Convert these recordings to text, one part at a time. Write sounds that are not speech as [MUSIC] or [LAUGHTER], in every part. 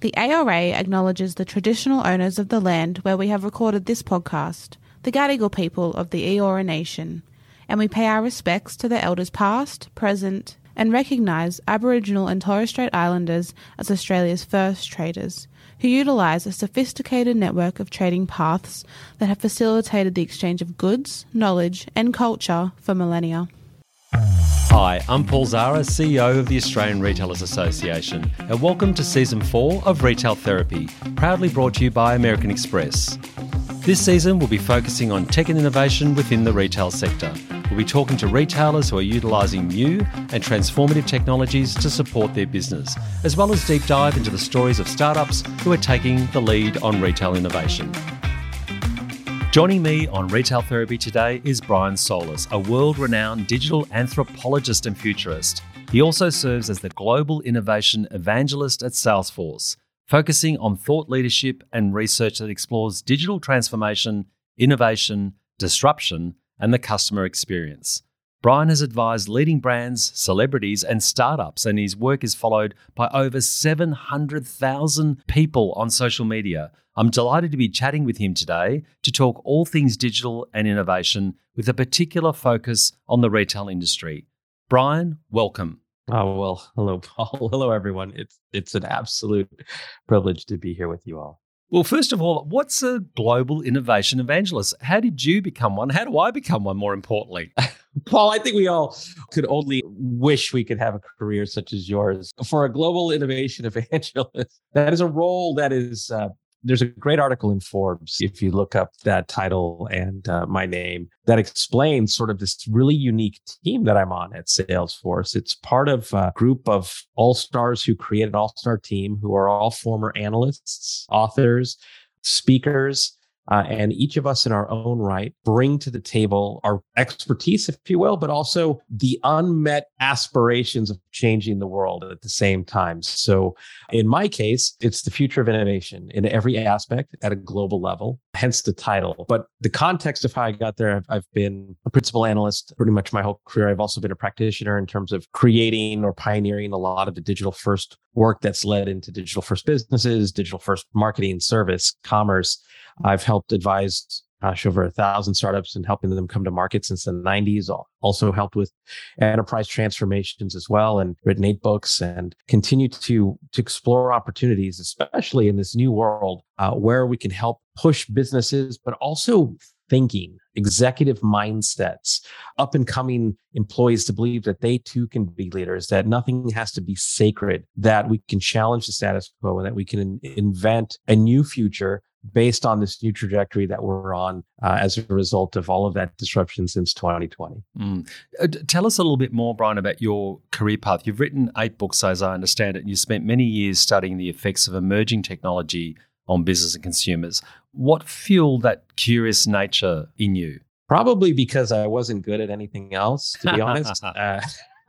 The ARA acknowledges the traditional owners of the land where we have recorded this podcast, the Gadigal people of the Eora Nation, and we pay our respects to the elders past, present, and recognise Aboriginal and Torres Strait Islanders as Australia's first traders, who utilise a sophisticated network of trading paths that have facilitated the exchange of goods, knowledge, and culture for millennia. Hi, I'm Paul Zahra, CEO of the Australian Retailers Association, and welcome to Season 4 of Retail Therapy, proudly brought to you by American Express. This season, we'll be focusing on tech and innovation within the retail sector. We'll be talking to retailers who are utilising new and transformative technologies to support their business, as well as deep dive into the stories of startups who are taking the lead on retail innovation. Joining me on Retail Therapy today is Brian Solis, a world renowned digital anthropologist and futurist. He also serves as the Global Innovation Evangelist at Salesforce, focusing on thought leadership and research that explores digital transformation, innovation, disruption, and the customer experience. Brian has advised leading brands, celebrities, and startups, and his work is followed by over 700,000 people on social media. I'm delighted to be chatting with him today to talk all things digital and innovation with a particular focus on the retail industry. Brian, welcome. Oh well, hello, Paul. [LAUGHS] Hello, everyone. It's it's an absolute privilege to be here with you all. Well, first of all, what's a global innovation evangelist? How did you become one? How do I become one, more importantly? [LAUGHS] Paul, I think we all could only wish we could have a career such as yours. For a global innovation [LAUGHS] evangelist, that is a role that is uh, there's a great article in Forbes, if you look up that title and uh, my name, that explains sort of this really unique team that I'm on at Salesforce. It's part of a group of all stars who create an all star team who are all former analysts, authors, speakers, uh, and each of us in our own right bring to the table our expertise, if you will, but also the unmet aspirations of changing the world at the same time. So, in my case, it's the future of innovation in every aspect at a global level, hence the title. But the context of how I got there, I've, I've been a principal analyst pretty much my whole career. I've also been a practitioner in terms of creating or pioneering a lot of the digital first work that's led into digital first businesses, digital first marketing, service, commerce. I've helped advise gosh, over a thousand startups and helping them come to market since the 90s. Also helped with enterprise transformations as well, and written eight books and continue to to explore opportunities, especially in this new world uh, where we can help push businesses, but also thinking, executive mindsets, up and coming employees to believe that they too can be leaders, that nothing has to be sacred, that we can challenge the status quo and that we can invent a new future based on this new trajectory that we're on uh, as a result of all of that disruption since 2020. Mm. Uh, tell us a little bit more, Brian, about your career path. You've written eight books, as I understand it, and you spent many years studying the effects of emerging technology on business and consumers. What fueled that curious nature in you? Probably because I wasn't good at anything else, to be honest. [LAUGHS] uh,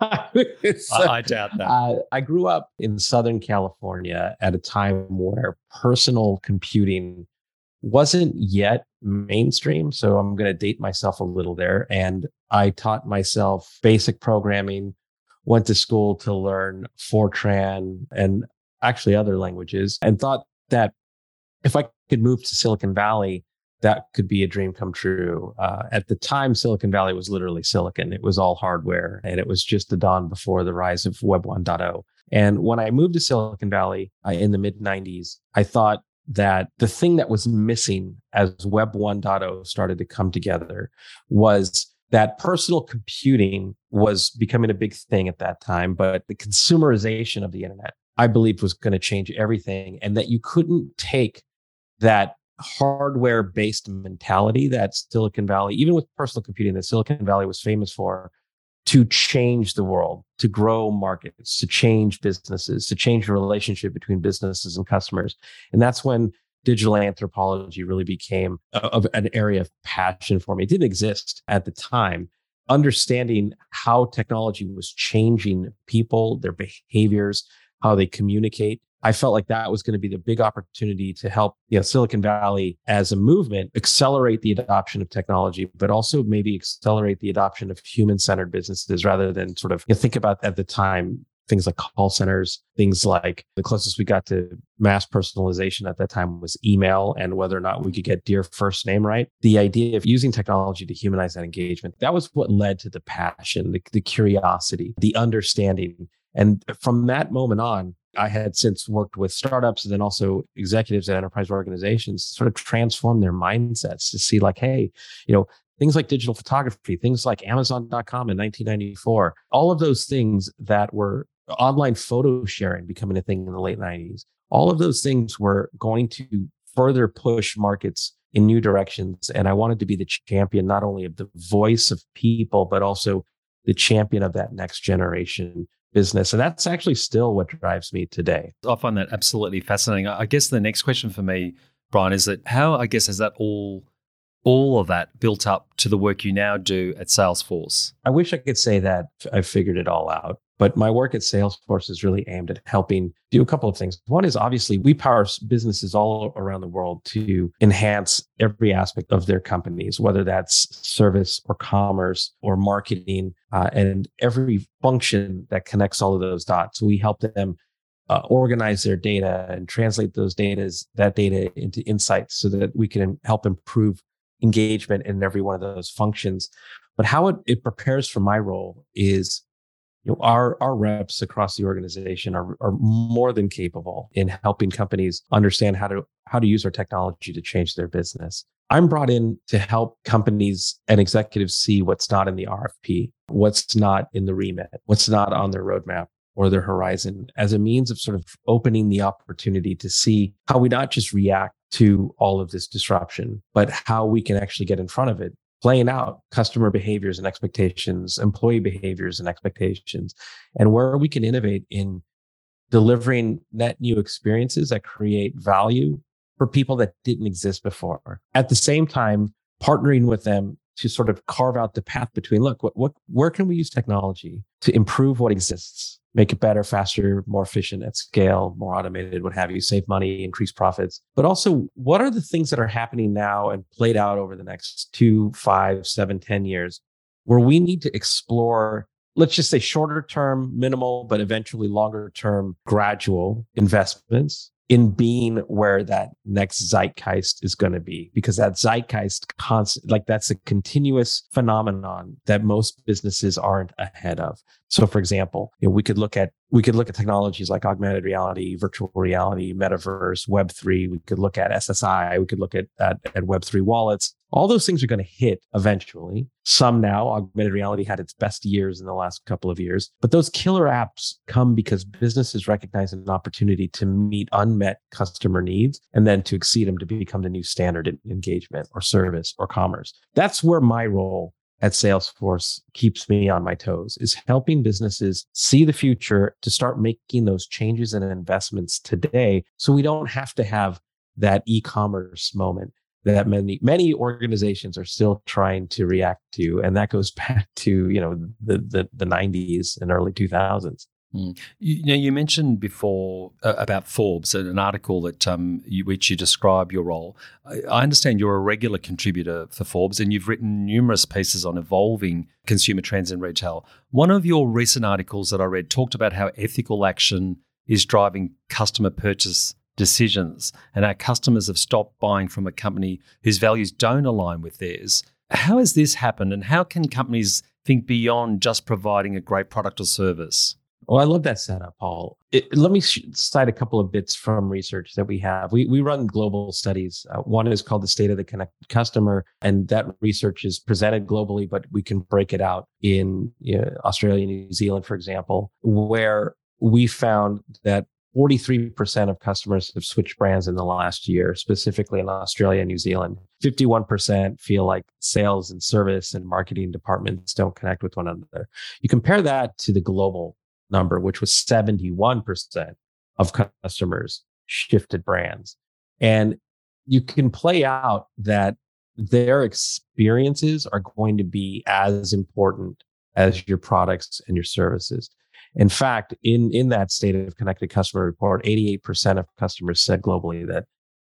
so, I doubt that. Uh, I grew up in Southern California at a time where personal computing wasn't yet mainstream. So I'm going to date myself a little there. And I taught myself basic programming, went to school to learn Fortran and actually other languages, and thought that if I could move to Silicon Valley, that could be a dream come true. Uh, at the time, Silicon Valley was literally silicon. It was all hardware and it was just the dawn before the rise of Web 1.0. And when I moved to Silicon Valley in the mid 90s, I thought that the thing that was missing as Web 1.0 started to come together was that personal computing was becoming a big thing at that time, but the consumerization of the internet, I believed was going to change everything and that you couldn't take that hardware based mentality that Silicon Valley, even with personal computing, that Silicon Valley was famous for to change the world, to grow markets, to change businesses, to change the relationship between businesses and customers. And that's when digital anthropology really became a, a, an area of passion for me. It didn't exist at the time. Understanding how technology was changing people, their behaviors, how they communicate, I felt like that was going to be the big opportunity to help you know, Silicon Valley as a movement accelerate the adoption of technology, but also maybe accelerate the adoption of human centered businesses rather than sort of you know, think about at the time things like call centers, things like the closest we got to mass personalization at that time was email and whether or not we could get dear first name right. The idea of using technology to humanize that engagement, that was what led to the passion, the, the curiosity, the understanding. And from that moment on, I had since worked with startups and then also executives at enterprise organizations sort of transform their mindsets to see like, hey, you know, things like digital photography, things like Amazon.com in 1994, all of those things that were online photo sharing becoming a thing in the late 90s, all of those things were going to further push markets in new directions. And I wanted to be the champion, not only of the voice of people, but also the champion of that next generation business. And that's actually still what drives me today. I find that absolutely fascinating. I guess the next question for me, Brian, is that how, I guess, has that all all of that built up to the work you now do at Salesforce? I wish I could say that I figured it all out. But my work at Salesforce is really aimed at helping do a couple of things. One is obviously we power businesses all around the world to enhance every aspect of their companies, whether that's service or commerce or marketing, uh, and every function that connects all of those dots. We help them uh, organize their data and translate those data, that data into insights so that we can help improve engagement in every one of those functions. But how it, it prepares for my role is you know, our, our reps across the organization are, are more than capable in helping companies understand how to, how to use our technology to change their business. I'm brought in to help companies and executives see what's not in the RFP, what's not in the remit, what's not on their roadmap or their horizon as a means of sort of opening the opportunity to see how we not just react to all of this disruption, but how we can actually get in front of it playing out customer behaviors and expectations, employee behaviors and expectations, and where we can innovate in delivering net new experiences that create value for people that didn't exist before. At the same time, partnering with them to sort of carve out the path between look, what, what where can we use technology to improve what exists? make it better, faster, more efficient at scale, more automated, what have you, save money, increase profits. But also, what are the things that are happening now and played out over the next two, five, seven, ten years where we need to explore, let's just say shorter term, minimal, but eventually longer term, gradual investments in being where that next zeitgeist is going to be because that zeitgeist constant like that's a continuous phenomenon that most businesses aren't ahead of so for example you know, we could look at we could look at technologies like augmented reality, virtual reality, metaverse, Web3. We could look at SSI. We could look at, at, at Web3 wallets. All those things are going to hit eventually. Some now, augmented reality had its best years in the last couple of years, but those killer apps come because businesses recognize an opportunity to meet unmet customer needs and then to exceed them to become the new standard in engagement or service or commerce. That's where my role at Salesforce keeps me on my toes is helping businesses see the future to start making those changes and investments today so we don't have to have that e-commerce moment that many many organizations are still trying to react to. And that goes [LAUGHS] back to you know the the, the 90s and early 2000s Mm. You, you, mentioned before uh, about Forbes, an article that um, you, which you describe your role. I, I, understand you're a regular contributor for Forbes, and you've written numerous pieces on evolving consumer trends in retail. One of your recent articles that I read talked about how ethical action is driving customer purchase decisions, and our customers have stopped buying from a company whose values don't align with theirs. How has this happened, and how can companies think beyond just providing a great product or service? Oh, I love that setup, Paul. It, let me cite a couple of bits from research that we have. We, we run global studies. Uh, one is called the State of the Connected Customer, and that research is presented globally, but we can break it out in you know, Australia, New Zealand, for example, where we found that 43% of customers have switched brands in the last year, specifically in Australia and New Zealand. 51% feel like sales and service and marketing departments don't connect with one another. You compare that to the global number, which was 71% of customers shifted brands. And you can play out that their experiences are going to be as important as your products and your services. In fact, in, in that state of connected customer report, 88% of customers said globally that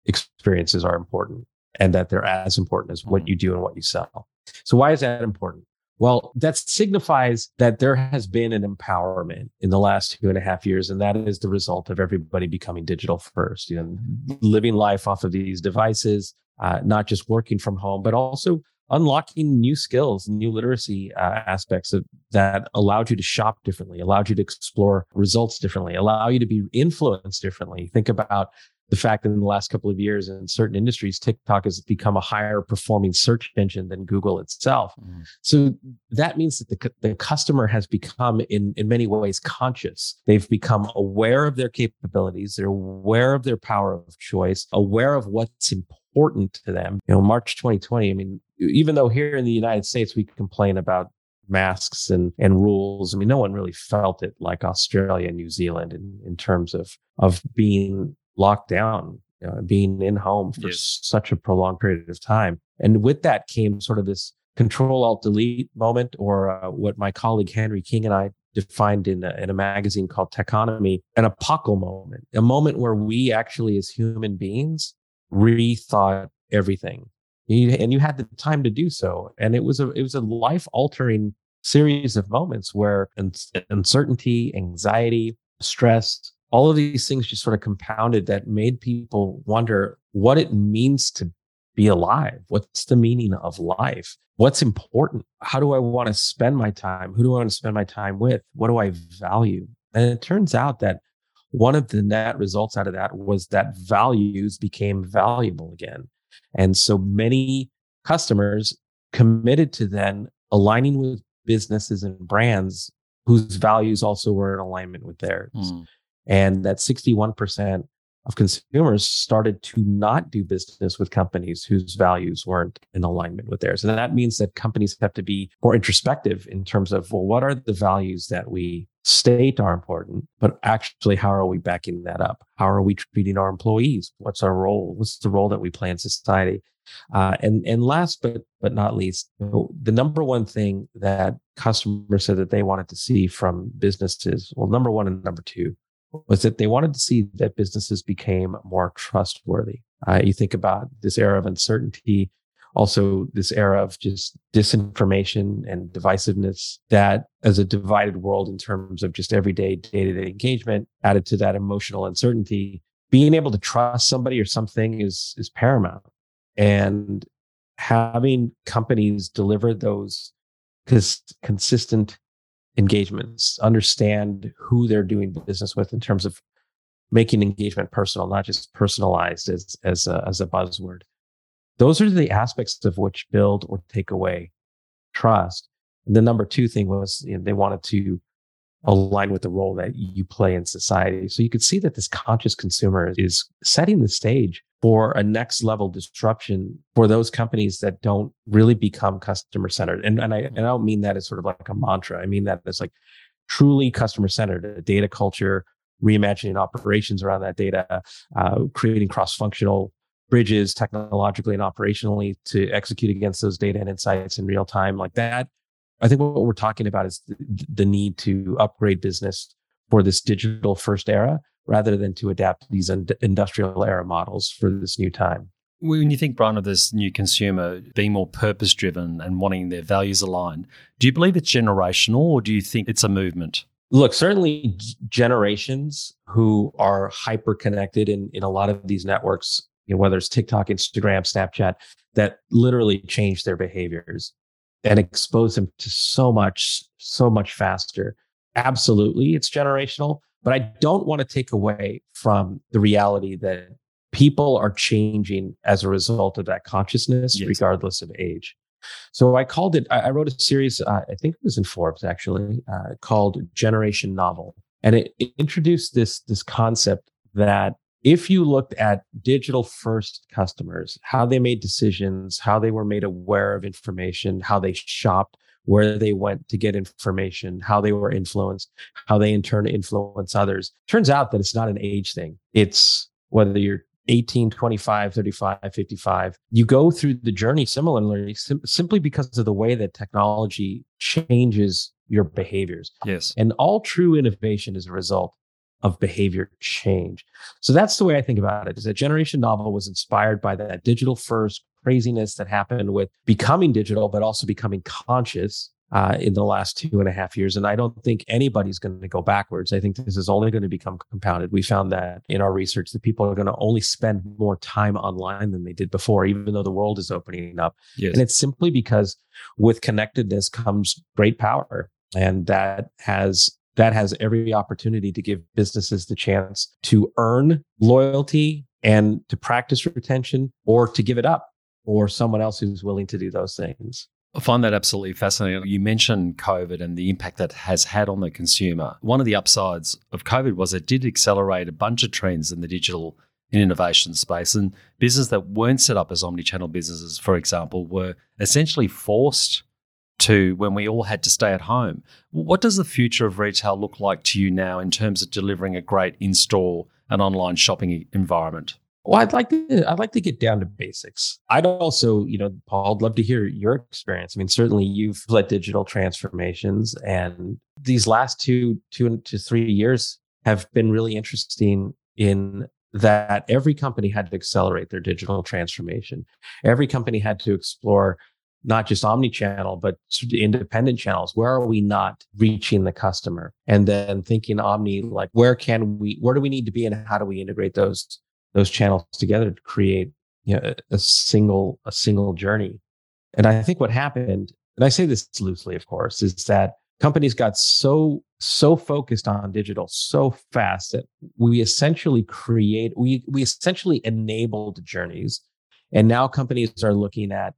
experiences are important and that they're as important as what mm-hmm. you do and what you sell. So why is that important? Well, that signifies that there has been an empowerment in the last two and a half years. And that is the result of everybody becoming digital first, you know, living life off of these devices, uh, not just working from home, but also unlocking new skills, new literacy uh, aspects of, that allowed you to shop differently, allowed you to explore results differently, allow you to be influenced differently. Think about the fact that in the last couple of years in certain industries, TikTok has become a higher performing search engine than Google itself. Mm. So that means that the, the customer has become in, in many ways conscious. They've become aware of their capabilities. They're aware of their power of choice, aware of what's important to them. You know, March 2020, I mean, even though here in the United States, we complain about masks and, and rules. I mean, no one really felt it like Australia and New Zealand in, in terms of, of being locked down, you know, being in home for yes. such a prolonged period of time. And with that came sort of this control alt delete moment, or uh, what my colleague Henry King and I defined in a, in a magazine called Techonomy, an apocal moment, a moment where we actually, as human beings, rethought everything. And you had the time to do so. And it was a it was a life altering series of moments where uncertainty, anxiety, stress, all of these things just sort of compounded that made people wonder what it means to be alive. What's the meaning of life? What's important? How do I want to spend my time? Who do I want to spend my time with? What do I value? And it turns out that one of the net results out of that was that values became valuable again. And so many customers committed to then aligning with businesses and brands whose values also were in alignment with theirs. Mm and that 61% of consumers started to not do business with companies whose values weren't in alignment with theirs. And that means that companies have to be more introspective in terms of, well, what are the values that we state are important, but actually, how are we backing that up? How are we treating our employees? What's our role? What's the role that we play in society? Uh, and and last but but not least, the number one thing that customers said that they wanted to see from businesses, well, number one and number two was that they wanted to see that businesses became more trustworthy. Uh, you think about this era of uncertainty, also this era of just disinformation and divisiveness that as a divided world in terms of just everyday day-to-day engagement added to that emotional uncertainty being able to trust somebody or something is is paramount and having companies deliver those cons- consistent engagements, understand who they're doing business with in terms of making engagement personal, not just personalized as as a, as a buzzword. Those are the aspects of which build or take away trust. The number two thing was you know, they wanted to align with the role that you play in society. So you could see that this conscious consumer is setting the stage for a next level disruption for those companies that don't really become customer centered. And, and I, and I don't mean that as sort of like a mantra. I mean that as like truly customer centered, a data culture, reimagining operations around that data, uh, creating cross functional bridges technologically and operationally to execute against those data and insights in real time like that. I think what we're talking about is the, the need to upgrade business for this digital first era rather than to adapt these industrial era models for this new time. When you think, Brian, of this new consumer being more purpose driven and wanting their values aligned, do you believe it's generational or do you think it's a movement? Look, certainly generations who are hyper connected in, in a lot of these networks, you know, whether it's TikTok, Instagram, Snapchat, that literally change their behaviors and expose them to so much, so much faster. Absolutely, it's generational. But I don't want to take away from the reality that people are changing as a result of that consciousness, yes. regardless of age. So I called it, I wrote a series, uh, I think it was in Forbes actually, uh, called Generation Novel. And it, it introduced this, this concept that if you looked at digital first customers, how they made decisions, how they were made aware of information, how they shopped, where they went to get information, how they were influenced, how they in turn influence others. Turns out that it's not an age thing. It's whether you're 18, 25, 35, 55, you go through the journey similarly, sim- simply because of the way that technology changes your behaviors. Yes. And all true innovation is a result of behavior change. So that's the way I think about it is that generation novel was inspired by that digital first craziness that happened with becoming digital, but also becoming conscious uh, in the last two and a half years. And I don't think anybody's going to go backwards. I think this is only going to become compounded. We found that in our research that people are going to only spend more time online than they did before, even though the world is opening up. Yes. And it's simply because with connectedness comes great power. And that has that has every opportunity to give businesses the chance to earn loyalty and to practice retention or to give it up or someone else who's willing to do those things. I find that absolutely fascinating. You mentioned COVID and the impact that has had on the consumer. One of the upsides of COVID was it did accelerate a bunch of trends in the digital and innovation space. And businesses that weren't set up as omni-channel businesses, for example, were essentially forced to when we all had to stay at home. What does the future of retail look like to you now in terms of delivering a great in-store and online shopping environment? Well, I'd like to I'd like to get down to basics. I'd also, you know, Paul, I'd love to hear your experience. I mean, certainly you've led digital transformations and these last two two to three years have been really interesting in that every company had to accelerate their digital transformation. Every company had to explore not just omni-channel, but independent channels. Where are we not reaching the customer? And then thinking omni, like where can we, where do we need to be and how do we integrate those those channels together to create you know, a, a single a single journey. And I think what happened, and I say this loosely, of course, is that companies got so so focused on digital so fast that we essentially create we we essentially enabled journeys. And now companies are looking at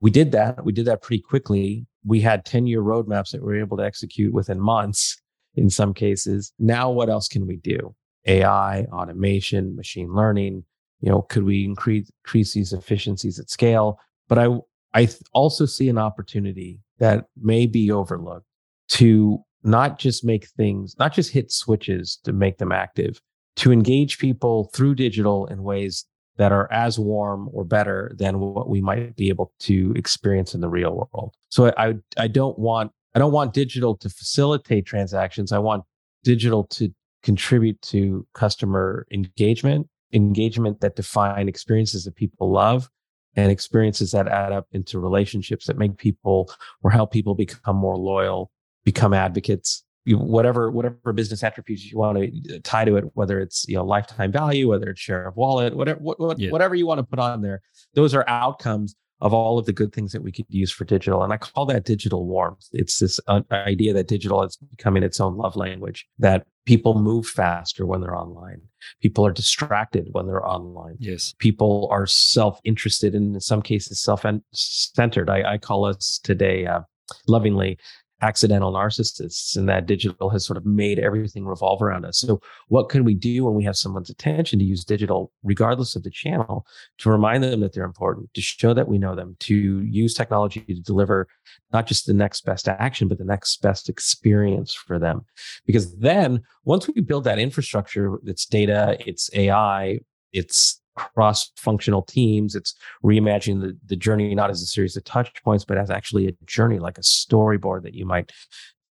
we did that we did that pretty quickly. We had 10 year roadmaps that we were able to execute within months in some cases. Now what else can we do AI, automation, machine learning. You know, could we increase increase these efficiencies at scale? But I I also see an opportunity that may be overlooked to not just make things, not just hit switches to make them active, to engage people through digital in ways that are as warm or better than what we might be able to experience in the real world. So I I don't want I don't want digital to facilitate transactions. I want digital to contribute to customer engagement, engagement that define experiences that people love and experiences that add up into relationships that make people or help people become more loyal, become advocates, you, whatever whatever business attributes you want to uh, tie to it, whether it's you know lifetime value, whether it's share of wallet, whatever what, what, yeah. whatever you want to put on there, those are outcomes of all of the good things that we could use for digital. And I call that digital warmth. It's this uh, idea that digital is becoming its own love language, that people move faster when they're online. People are distracted when they're online. Yes. People are self interested and in some cases self centered. I, I, call us today uh, lovingly accidental narcissists and that digital has sort of made everything revolve around us. So what can we do when we have someone's attention to use digital, regardless of the channel, to remind them that they're important, to show that we know them, to use technology to deliver not just the next best action, but the next best experience for them. Because then once we build that infrastructure, it's data, it's AI, it's cross-functional teams. It's reimagining the, the journey not as a series of touch points, but as actually a journey, like a storyboard that you might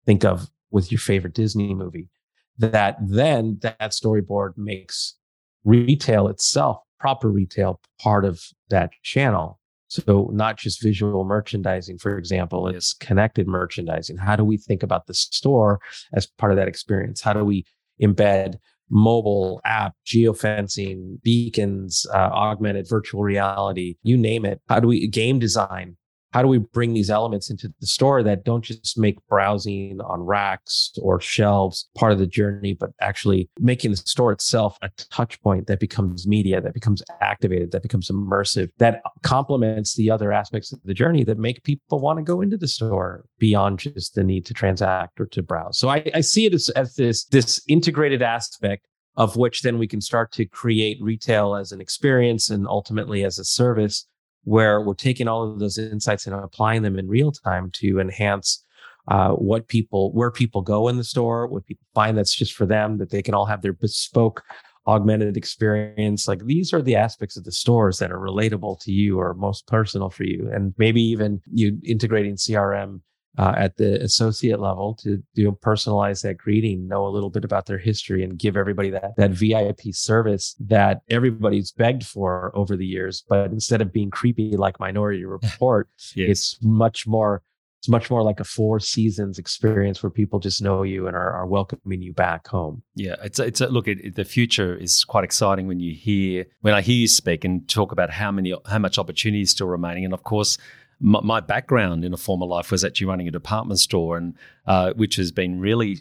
think of with your favorite Disney movie. That then that storyboard makes retail itself, proper retail, part of that channel. So not just visual merchandising, for example, it's connected merchandising. How do we think about the store as part of that experience? How do we embed mobile app, geofencing, beacons, uh, augmented virtual reality, you name it. How do we game design? How do we bring these elements into the store that don't just make browsing on racks or shelves part of the journey, but actually making the store itself a touch point that becomes media, that becomes activated, that becomes immersive, that complements the other aspects of the journey that make people want to go into the store beyond just the need to transact or to browse. So I, I see it as, as this, this integrated aspect of which then we can start to create retail as an experience and ultimately as a service where we're taking all of those insights and applying them in real time to enhance uh, what people, where people go in the store, what people find that's just for them, that they can all have their bespoke augmented experience. Like these are the aspects of the stores that are relatable to you or most personal for you. And maybe even you integrating CRM uh, at the associate level to do personalize that greeting, know a little bit about their history, and give everybody that that VIP service that everybody's begged for over the years. But instead of being creepy like Minority [LAUGHS] Report, yes. it's much more it's much more like a four seasons experience where people just know you and are, are welcoming you back home. Yeah, it's a, it's a, look. It, it, the future is quite exciting when you hear when I hear you speak and talk about how many how much opportunity is still remaining, and of course. My, background in a former life was actually running a department store, and uh, which has been really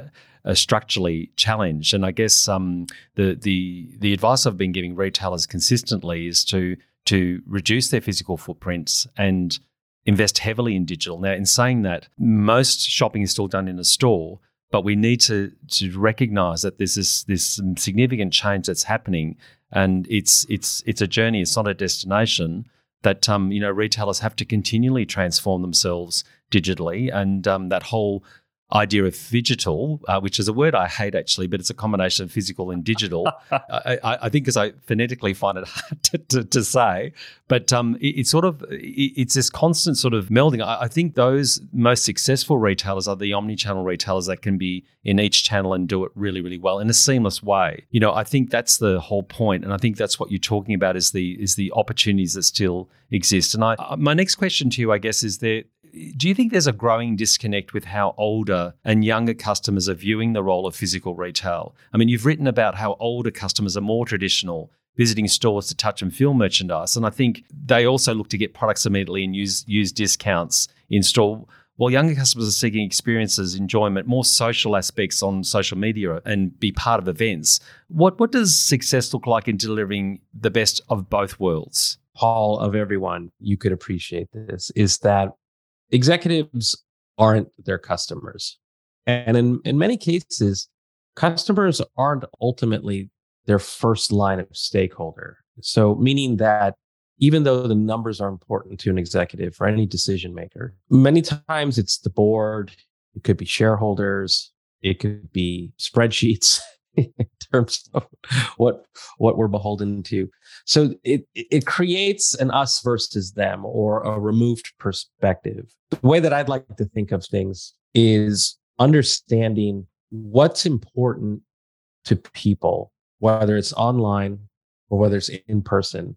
[LAUGHS] uh, structurally challenged. And I guess um, the the the advice I've been giving retailers consistently is to to reduce their physical footprints and invest heavily in digital. Now, in saying that, most shopping is still done in a store, but we need to to recognise that there's this this significant change that's happening, and it's it's it's a journey. It's not a destination. That um, you know, retailers have to continually transform themselves digitally, and um, that whole idea of phygital, uh, which is a word I hate actually, but it's a combination of physical and digital. [LAUGHS] I, I, I, think because I phonetically find it [LAUGHS] hard to, to, to say, but um, it, it's sort of it, it's this constant sort of melding. I, I, think those most successful retailers are the omni-channel retailers that can be in each channel and do it really, really well in a seamless way. You know, I think that's the whole point, and I think that's what you're talking about is the is the opportunities that still exist. And I, uh, my next question to you, I guess, is there do you think there's a growing disconnect with how older and younger customers are viewing the role of physical retail? I mean, you've written about how older customers are more traditional, visiting stores to touch and feel merchandise, and I think they also look to get products immediately and use use discounts in store. While younger customers are seeking experiences, enjoyment, more social aspects on social media and be part of events, what, what does success look like in delivering the best of both worlds? Paul, of everyone, you could appreciate this, is that executives aren't their customers. And in, in many cases, customers aren't ultimately their first line of stakeholder. So, meaning that even though the numbers are important to an executive or any decision maker, many times it's the board, it could be shareholders, it could be spreadsheets, [LAUGHS] in terms of what what we're beholden to. So it it creates an us versus them or a removed perspective. The way that I'd like to think of things is understanding what's important to people, whether it's online or whether it's in person.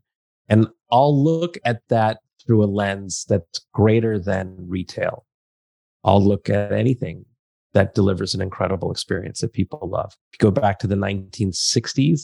And I'll look at that through a lens that's greater than retail. I'll look at anything that delivers an incredible experience that people love. If you go back to the 1960s,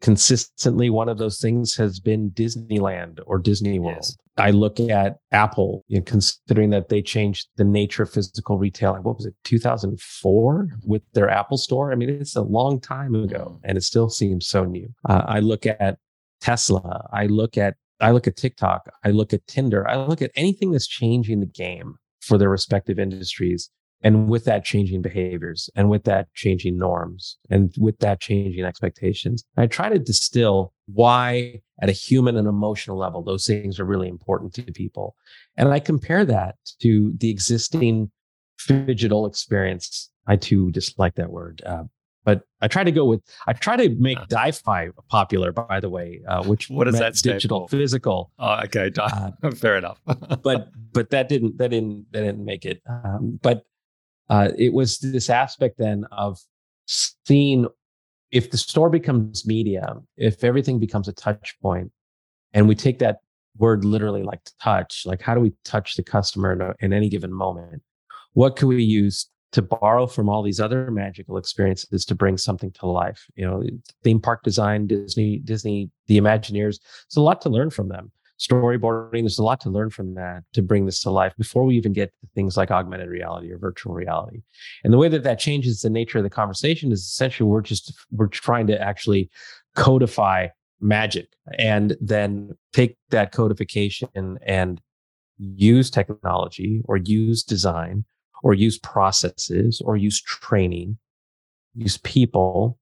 consistently one of those things has been Disneyland or Disney World. Yes. I look at Apple, you know, considering that they changed the nature of physical retail. What was it, 2004 with their Apple store? I mean, it's a long time ago mm. and it still seems so new. Uh, I look at Tesla. I look at I look at TikTok. I look at Tinder. I look at anything that's changing the game for their respective industries and with that changing behaviors and with that changing norms and with that changing expectations i try to distill why at a human and emotional level those things are really important to people and i compare that to the existing phygital experience i too dislike that word uh, but I try to go with I try to make DiFi popular. By the way, uh, which what is that? Digital, physical. Oh, okay, uh, [LAUGHS] fair enough. [LAUGHS] but but that didn't that didn't that didn't make it. Um, but uh, it was this aspect then of seeing if the store becomes media, if everything becomes a touch point, and we take that word literally like touch, like how do we touch the customer in, a, in any given moment? What can we use to borrow from all these other magical experiences to bring something to life? You know, theme park design, Disney, Disney, the Imagineers. There's a lot to learn from them storyboarding. There's a lot to learn from that to bring this to life before we even get to things like augmented reality or virtual reality. And the way that that changes the nature of the conversation is essentially we're just we're trying to actually codify magic and then take that codification and use technology or use design or use processes or use training, use people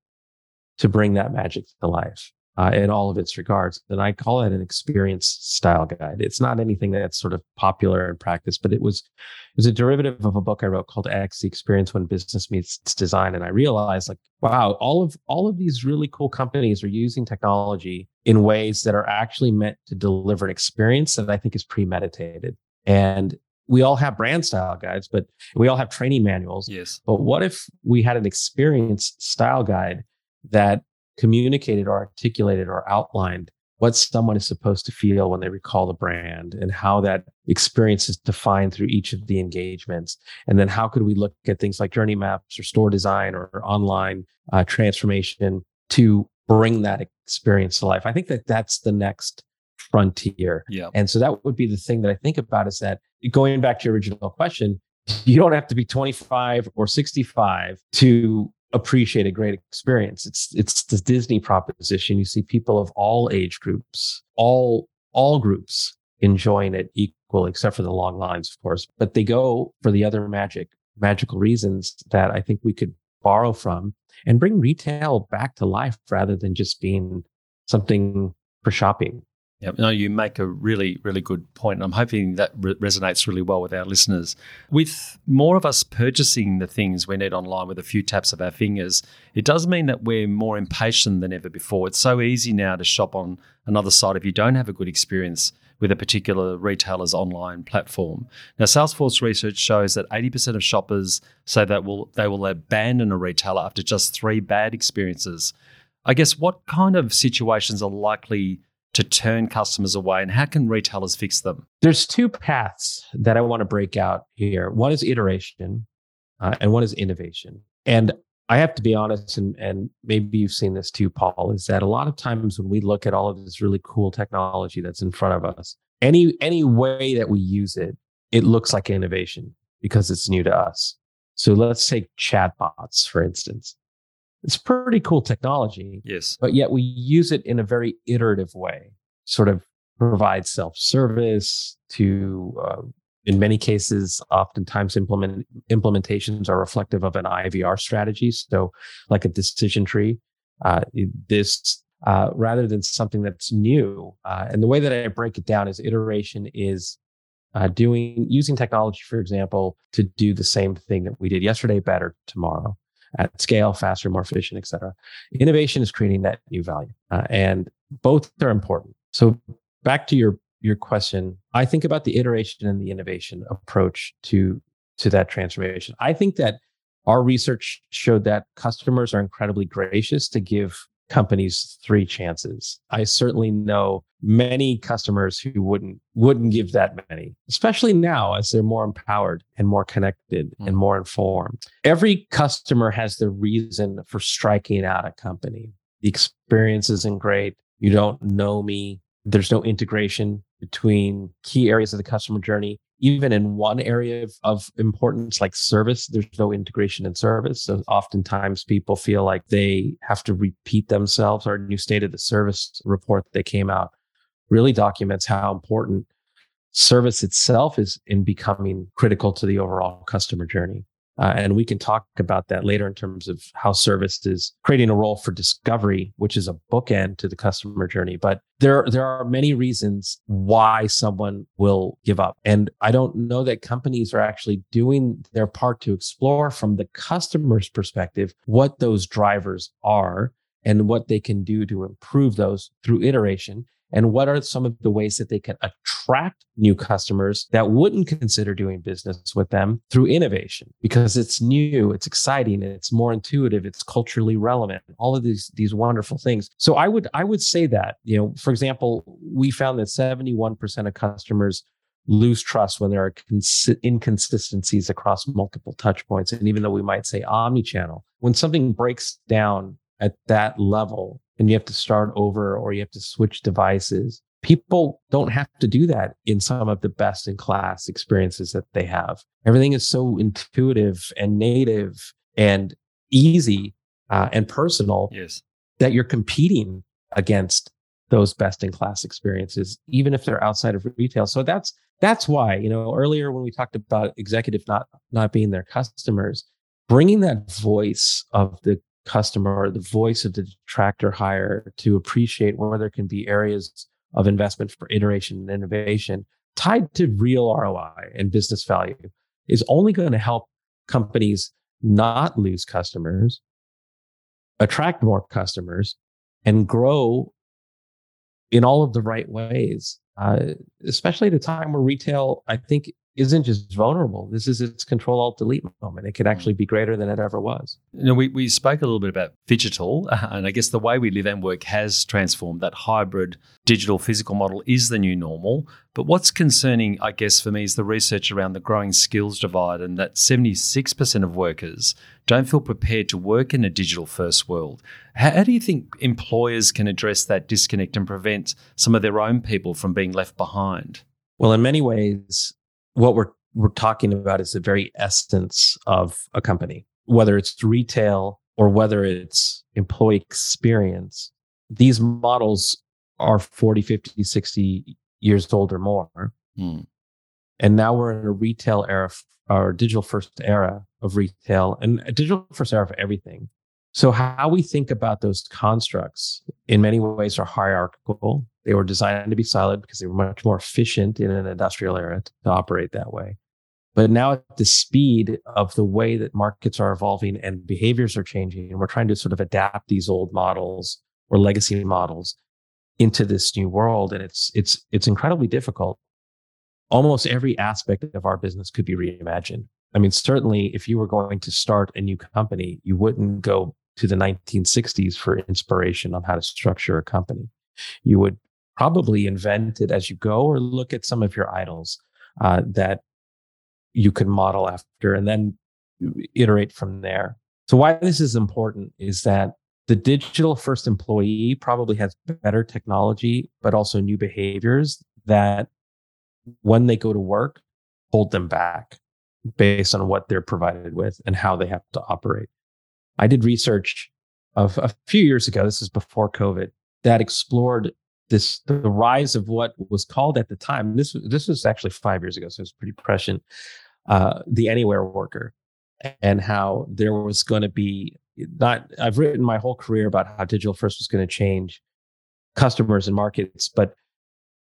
to bring that magic to life uh, in all of its regards. And I call it an experience style guide. It's not anything that's sort of popular in practice, but it was it was a derivative of a book I wrote called X: The Experience When Business Meets Design. And I realized, like, wow, all of all of these really cool companies are using technology in ways that are actually meant to deliver an experience that I think is premeditated. And we all have brand style guides, but we all have training manuals. Yes. But what if we had an experience style guide that communicated or articulated or outlined what someone is supposed to feel when they recall the brand and how that experience is defined through each of the engagements. And then how could we look at things like journey maps or store design or online uh, transformation to bring that experience to life? I think that that's the next frontier. Yeah. And so that would be the thing that I think about is that going back to your original question, you don't have to be 25 or 65 to appreciate a great experience. It's it's the Disney proposition. You see people of all age groups, all all groups enjoying it equally, except for the long lines, of course. But they go for the other magic, magical reasons that I think we could borrow from and bring retail back to life rather than just being something for shopping. Yeah, no, you make a really, really good point. I'm hoping that re- resonates really well with our listeners. With more of us purchasing the things we need online with a few taps of our fingers, it does mean that we're more impatient than ever before. It's so easy now to shop on another site if you don't have a good experience with a particular retailer's online platform. Now, Salesforce research shows that 80% of shoppers say that will they will abandon a retailer after just three bad experiences. I guess what kind of situations are likely to turn customers away and how can retailers fix them? There's two paths that I want to break out here. One is iteration uh, and one is innovation. And I have to be honest, and, and maybe you've seen this too, Paul, is that a lot of times when we look at all of this really cool technology that's in front of us, any any way that we use it, it looks like innovation because it's new to us. So let's take chatbots, for instance. It's pretty cool technology. Yes. But yet we use it in a very iterative way, sort of provide self service to, uh, in many cases, oftentimes implement, implementations are reflective of an IVR strategy. So, like a decision tree, uh, this uh, rather than something that's new. Uh, and the way that I break it down is iteration is uh, doing using technology, for example, to do the same thing that we did yesterday better tomorrow at scale, faster, more efficient, et cetera. Innovation is creating that new value, uh, and both are important. So back to your your question, I think about the iteration and the innovation approach to to that transformation. I think that our research showed that customers are incredibly gracious to give companies three chances. I certainly know many customers who wouldn't wouldn't give that many, especially now as they're more empowered and more connected mm. and more informed. Every customer has the reason for striking out a company. The experience isn't great. You don't know me. There's no integration between key areas of the customer journey even in one area of, of, importance like service there's no integration in service. So oftentimes people feel like they have to repeat themselves. Our new state of the service report that came out really documents how important service itself is in becoming critical to the overall customer journey uh, and we can talk about that later in terms of how service is creating a role for discovery, which is a bookend to the customer journey. But there, there are many reasons why someone will give up. And I don't know that companies are actually doing their part to explore from the customer's perspective what those drivers are and what they can do to improve those through iteration and what are some of the ways that they can attract new customers that wouldn't consider doing business with them through innovation? Because it's new it's exciting it's more intuitive it's culturally relevant all of these these wonderful things. So i would i would say that you know for example we found that 71% of customers lose trust when there are cons- inconsistencies across multiple touch points and even though we might say omni-channel when something breaks down at that level and you have to start over or you have to switch devices. People don't have to do that in some of the best in class experiences that they have. Everything is so intuitive and native and easy uh, and personal yes. that you're competing against those best in class experiences, even if they're outside of retail. So that's that's why you know earlier when we talked about executive not not being their customers, bringing that voice of the customer, the voice of the detractor hire to appreciate where there can be areas of investment for iteration and innovation tied to real ROI and business value is only going to help companies not lose customers, attract more customers, and grow in all of the right ways. Uh, especially at a time where retail, I think, isn't just vulnerable. This is its control alt delete moment. It could actually mm. be greater than it ever was. You know, we, we spoke a little bit about digital, uh, and I guess the way we live and work has transformed. That hybrid digital physical model is the new normal. But what's concerning, I guess, for me is the research around the growing skills divide and that 76% of workers don't feel prepared to work in a digital first world. How, how do you think employers can address that disconnect and prevent some of their own people from being left behind? Well, in many ways, what we're we're talking about is the very essence of a company, whether it's retail or whether it's employee experience. These models are 40, 50, 60 years old or more. Hmm. And now we're in a retail era or digital first era of retail and a digital first era of everything. So how we think about those constructs in many ways are hierarchical. They were designed to be siloed because they were much more efficient in an industrial era to operate that way. But now at the speed of the way that markets are evolving and behaviors are changing, and we're trying to sort of adapt these old models or legacy models into this new world. And it's it's it's incredibly difficult. Almost every aspect of our business could be reimagined. I mean, certainly if you were going to start a new company, you wouldn't go to the 1960s for inspiration on how to structure a company. You would probably invent it as you go or look at some of your idols uh, that you could model after and then iterate from there. So, why this is important is that the digital first employee probably has better technology, but also new behaviors that when they go to work, hold them back based on what they're provided with and how they have to operate. I did research of a few years ago, this is before COVID, that explored this the rise of what was called at the time. This this was actually five years ago, so it's pretty prescient. Uh, the anywhere worker, and how there was going to be not. I've written my whole career about how digital first was going to change customers and markets, but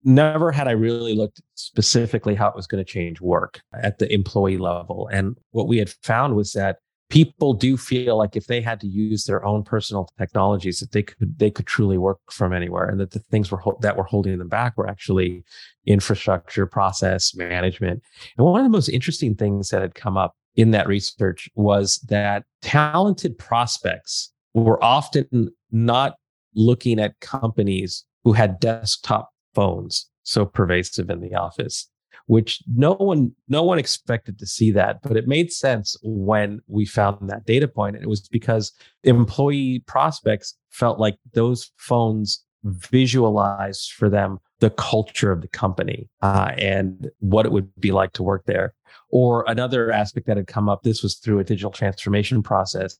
never had I really looked specifically how it was going to change work at the employee level. And what we had found was that people do feel like if they had to use their own personal technologies that they could they could truly work from anywhere and that the things were that were holding them back were actually infrastructure process management. And one of the most interesting things that had come up in that research was that talented prospects were often not looking at companies who had desktop phones so pervasive in the office which no one no one expected to see that but it made sense when we found that data point. And it was because employee prospects felt like those phones visualized for them the culture of the company uh, and what it would be like to work there. Or another aspect that had come up this was through a digital transformation process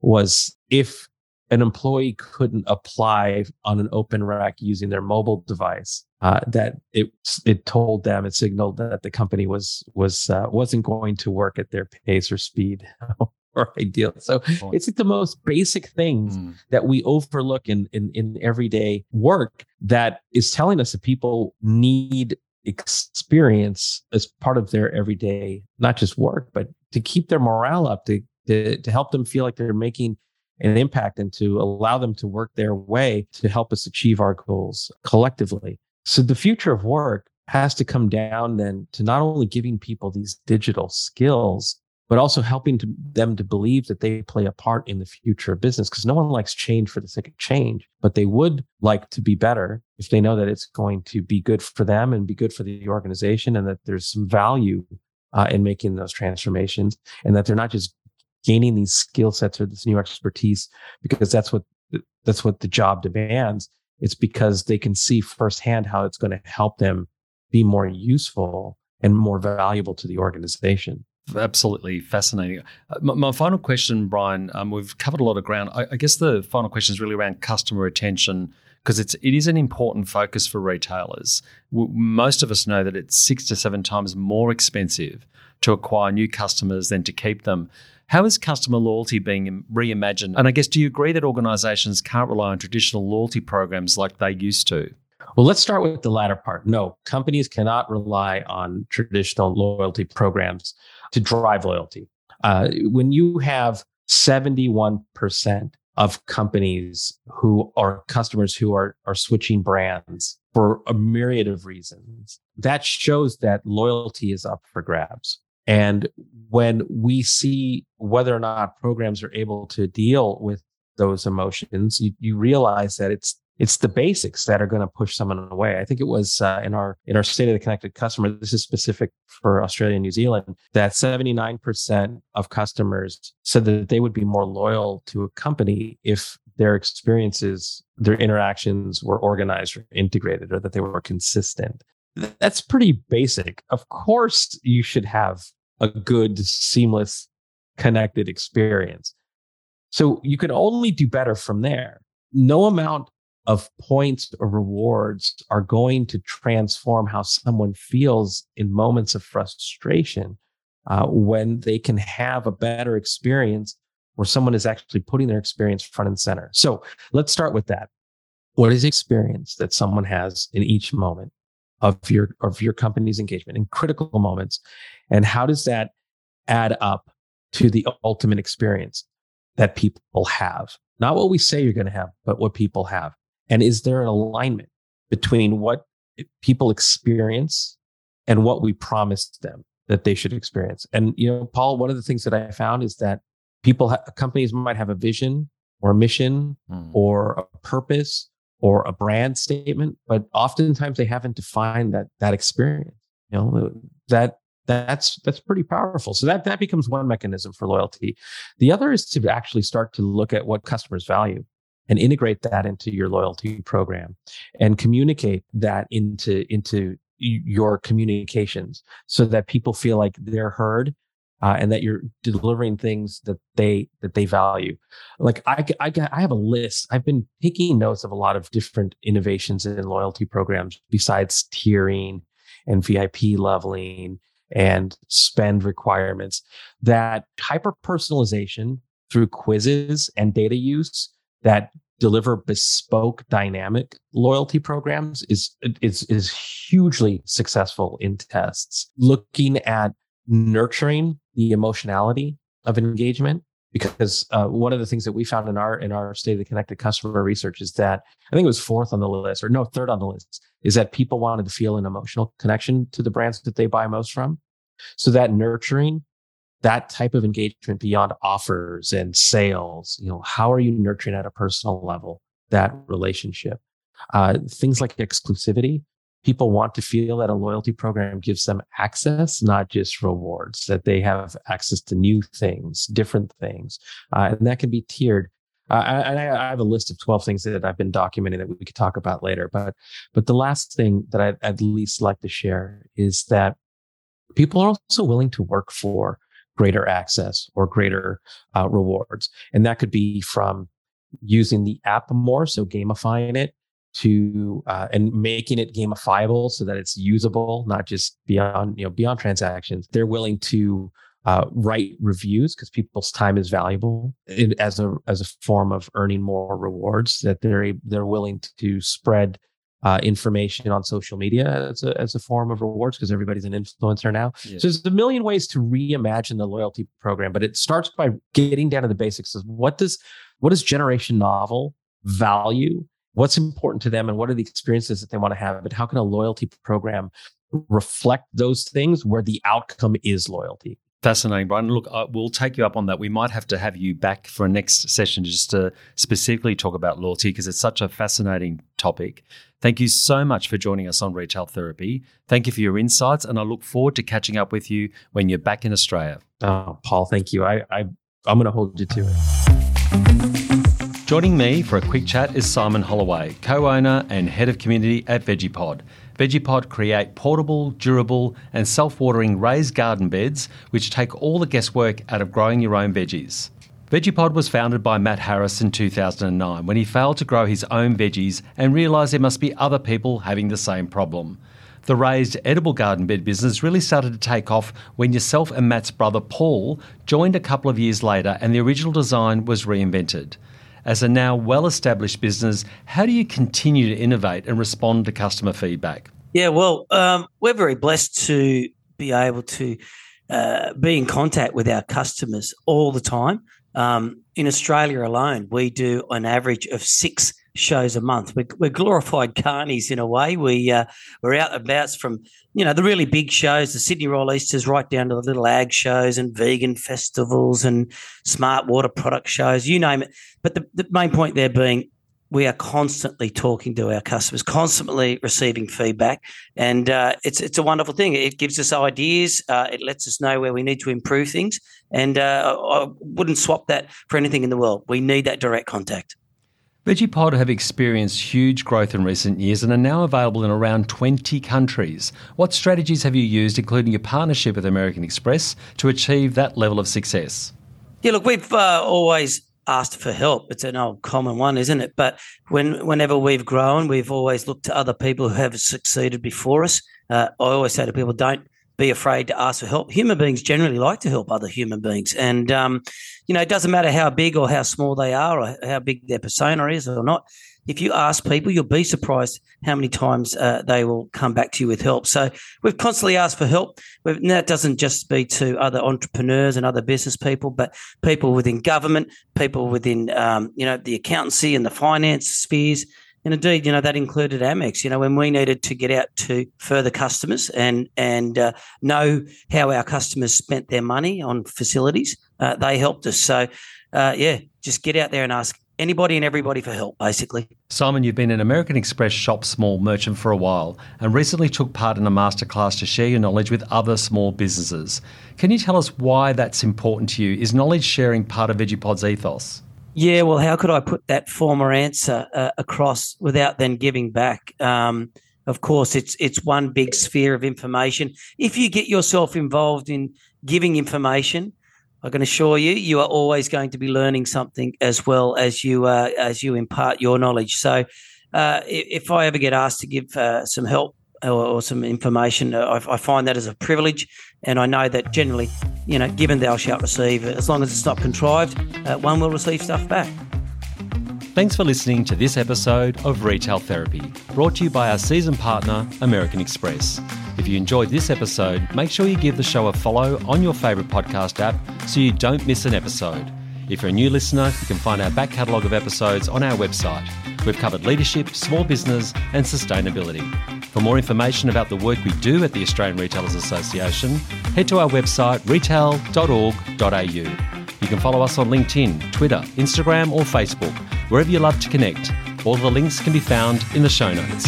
was if an employee couldn't apply on an open req using their mobile device uh, that it it told them it signaled that the company was was uh, wasn't going to work at their pace or speed [LAUGHS] or ideal so it's like the most basic things mm. that we overlook in, in in everyday work that is telling us that people need experience as part of their everyday not just work but to keep their morale up to to, to help them feel like they're making an impact and to allow them to work their way to help us achieve our goals collectively. So the future of work has to come down then to not only giving people these digital skills, but also helping to, them to believe that they play a part in the future of business. Because no one likes change for the sake of change, but they would like to be better if they know that it's going to be good for them and be good for the organization and that there's some value uh, in making those transformations and that they're not just gaining these skill sets or this new expertise because that's what that's what the job demands it's because they can see firsthand how it's going to help them be more useful and more valuable to the organization absolutely fascinating. Uh, my, final question, Brian, um, we've covered a lot of ground. I, I, guess the final question is really around customer retention because it's it is an important focus for retailers. Most of us know that it's six to seven times more expensive to acquire new customers than to keep them. How is customer loyalty being reimagined? And I guess, do you agree that organizations can't rely on traditional loyalty programs like they used to? Well, let's start with the latter part. No, companies cannot rely on traditional loyalty programs to drive loyalty. Uh, when you have 71% of companies who are customers who are, are switching brands for a myriad of reasons. That shows that loyalty is up for grabs. And when we see whether or not programs are able to deal with those emotions, you, you realize that it's it's the basics that are going to push someone away. I think it was uh, in our in our state of the connected customer. This is specific for Australia and New Zealand. That seventy nine percent of customers said that they would be more loyal to a company if their experiences, their interactions were organized or integrated, or that they were consistent. That's pretty basic. Of course, you should have a good, seamless, connected experience. So you can only do better from there. No amount of points or rewards are going to transform how someone feels in moments of frustration uh, when they can have a better experience where someone is actually putting their experience front and center. So let's start with that. What is the experience that someone has in each moment of your of your company's engagement in critical moments, and how does that add up to the ultimate experience that people have? Not what we say you're going to have, but what people have. And is there an alignment between what people experience and what we promised them that they should experience? And, you know, Paul, one of the things that I found is that people, ha- companies might have a vision or a mission mm. or a purpose or a brand statement, but oftentimes they haven't defined that, that experience. You know, uh, that that's that's pretty powerful so that that becomes one mechanism for loyalty the other is to actually start to look at what customers value and integrate that into your loyalty program and communicate that into into your communications so that people feel like they're heard uh, and that you're delivering things that they that they value. Like I, I i have a list. I've been taking notes of a lot of different innovations in loyalty programs besides tiering and vip leveling and spend requirements that hyper personalization through quizzes and data use that deliver bespoke dynamic loyalty programs is is is hugely successful in tests. Looking at nurturing the emotionality of engagement because uh, one of the things that we found in our in our state of the connected customer research is that i think it was fourth on the list or no third on the list is that people wanted to feel an emotional connection to the brands that they buy most from. So that nurturing that type of engagement beyond offers and sales you know how are you nurturing at a personal level that relationship? Uh, things like exclusivity people want to feel that a loyalty program gives them access not just rewards that they have access to new things different things uh, and that can be tiered uh, and I, I, have a list of 12 things that I've been documenting that we could talk about later. But, but the last thing that I'd at least like to share is that people are also willing to work for greater access or greater uh, rewards. And that could be from using the app more, so gamifying it to uh, and making it gamifiable so that it's usable, not just beyond you know beyond transactions. They're willing to uh, write reviews because people's time is valuable as a as a form of earning more rewards. That they're they're willing to spread uh, information on social media as a, as a form of rewards because everybody's an influencer now. Yeah. So there's a million ways to reimagine the loyalty program, but it starts by getting down to the basics of what does what does Generation Novel value? What's important to them and what are the experiences that they want to have? But how can a loyalty program reflect those things where the outcome is loyalty? Fascinating, Brian. Look, uh, we'll take you up on that. We might have to have you back for a next session just to specifically talk about loyalty because it's such a fascinating topic. Thank you so much for joining us on Retail Therapy. Thank you for your insights, and I look forward to catching up with you when you're back in Australia. Oh, Paul, thank you. I, I I'm going to hold you to it. Joining me for a quick chat is Simon Holloway, co-owner and head of community at Vegepod. Vegepod create portable, durable, and self watering raised garden beds which take all the guesswork out of growing your own veggies. Vegepod was founded by Matt Harris in 2009 when he failed to grow his own veggies and realised there must be other people having the same problem. The raised edible garden bed business really started to take off when yourself and Matt's brother Paul joined a couple of years later and the original design was reinvented. As a now well established business, how do you continue to innovate and respond to customer feedback? Yeah, well, um, we're very blessed to be able to uh, be in contact with our customers all the time Um, in Australia alone, we do an average of six shows a month. We're, we're glorified carnies in a way. We uh, we're out about from you know the really big shows, the Sydney Royal Easters, right down to the little ag shows and vegan festivals and smart water product shows, you name it. But the, the main point there being we are constantly talking to our customers, constantly receiving feedback, and uh, it's it's a wonderful thing. It gives us ideas. Uh, it lets us know where we need to improve things, and uh, I wouldn't swap that for anything in the world. We need that direct contact. Vegepod have experienced huge growth in recent years and are now available in around 20 countries. What strategies have you used, including your partnership with American Express, to achieve that level of success? Yeah, look, we've uh, always asked for help. It's an old common one, isn't it? But when whenever we've grown, we've always looked to other people who have succeeded before us. Uh, I always say to people, don't be afraid to ask for help. Human beings generally like to help other human beings, and um, you know it doesn't matter how big or how small they are, or how big their persona is or not if you ask people, you'll be surprised how many times uh, they will come back to you with help. So we've constantly asked for help. We've, that doesn't just be to other entrepreneurs and other business people, but people within government, people within um, you know the accountancy and the finance spheres. And indeed, you know that included Amex. You know when we needed to get out to further customers and and uh, know how our customers spent their money on facilities, uh, they helped us. So uh, yeah, just get out there and ask anybody and everybody for help, basically. Simon, you've been an American Express shop small merchant for a while and recently took part in a masterclass to share your knowledge with other small businesses. Can you tell us why that's important to you? Is knowledge sharing part of Vegepod's ethos? Yeah, well, how could I put that former answer uh, across without then giving back? Um, of course, it's it's one big sphere of information. If you get yourself involved in giving information, I can assure you, you are always going to be learning something as well as you uh, as you impart your knowledge. So, uh, if I ever get asked to give uh, some help or, or, some information, uh, I, I, find that as a privilege, and I know that generally, you know, given thou shalt receive, as long as it's not contrived, uh, one will receive stuff back. Thanks for listening to this episode of Retail Therapy, brought to you by our season partner, American Express. If you enjoyed this episode, make sure you give the show a follow on your favourite podcast app so you don't miss an episode. If you're a new listener, you can find our back catalogue of episodes on our website. We've covered leadership, small business, and sustainability. For more information about the work we do at the Australian Retailers Association, head to our website retail.org.au. You can follow us on LinkedIn, Twitter, Instagram, or Facebook, wherever you love to connect. All the links can be found in the show notes.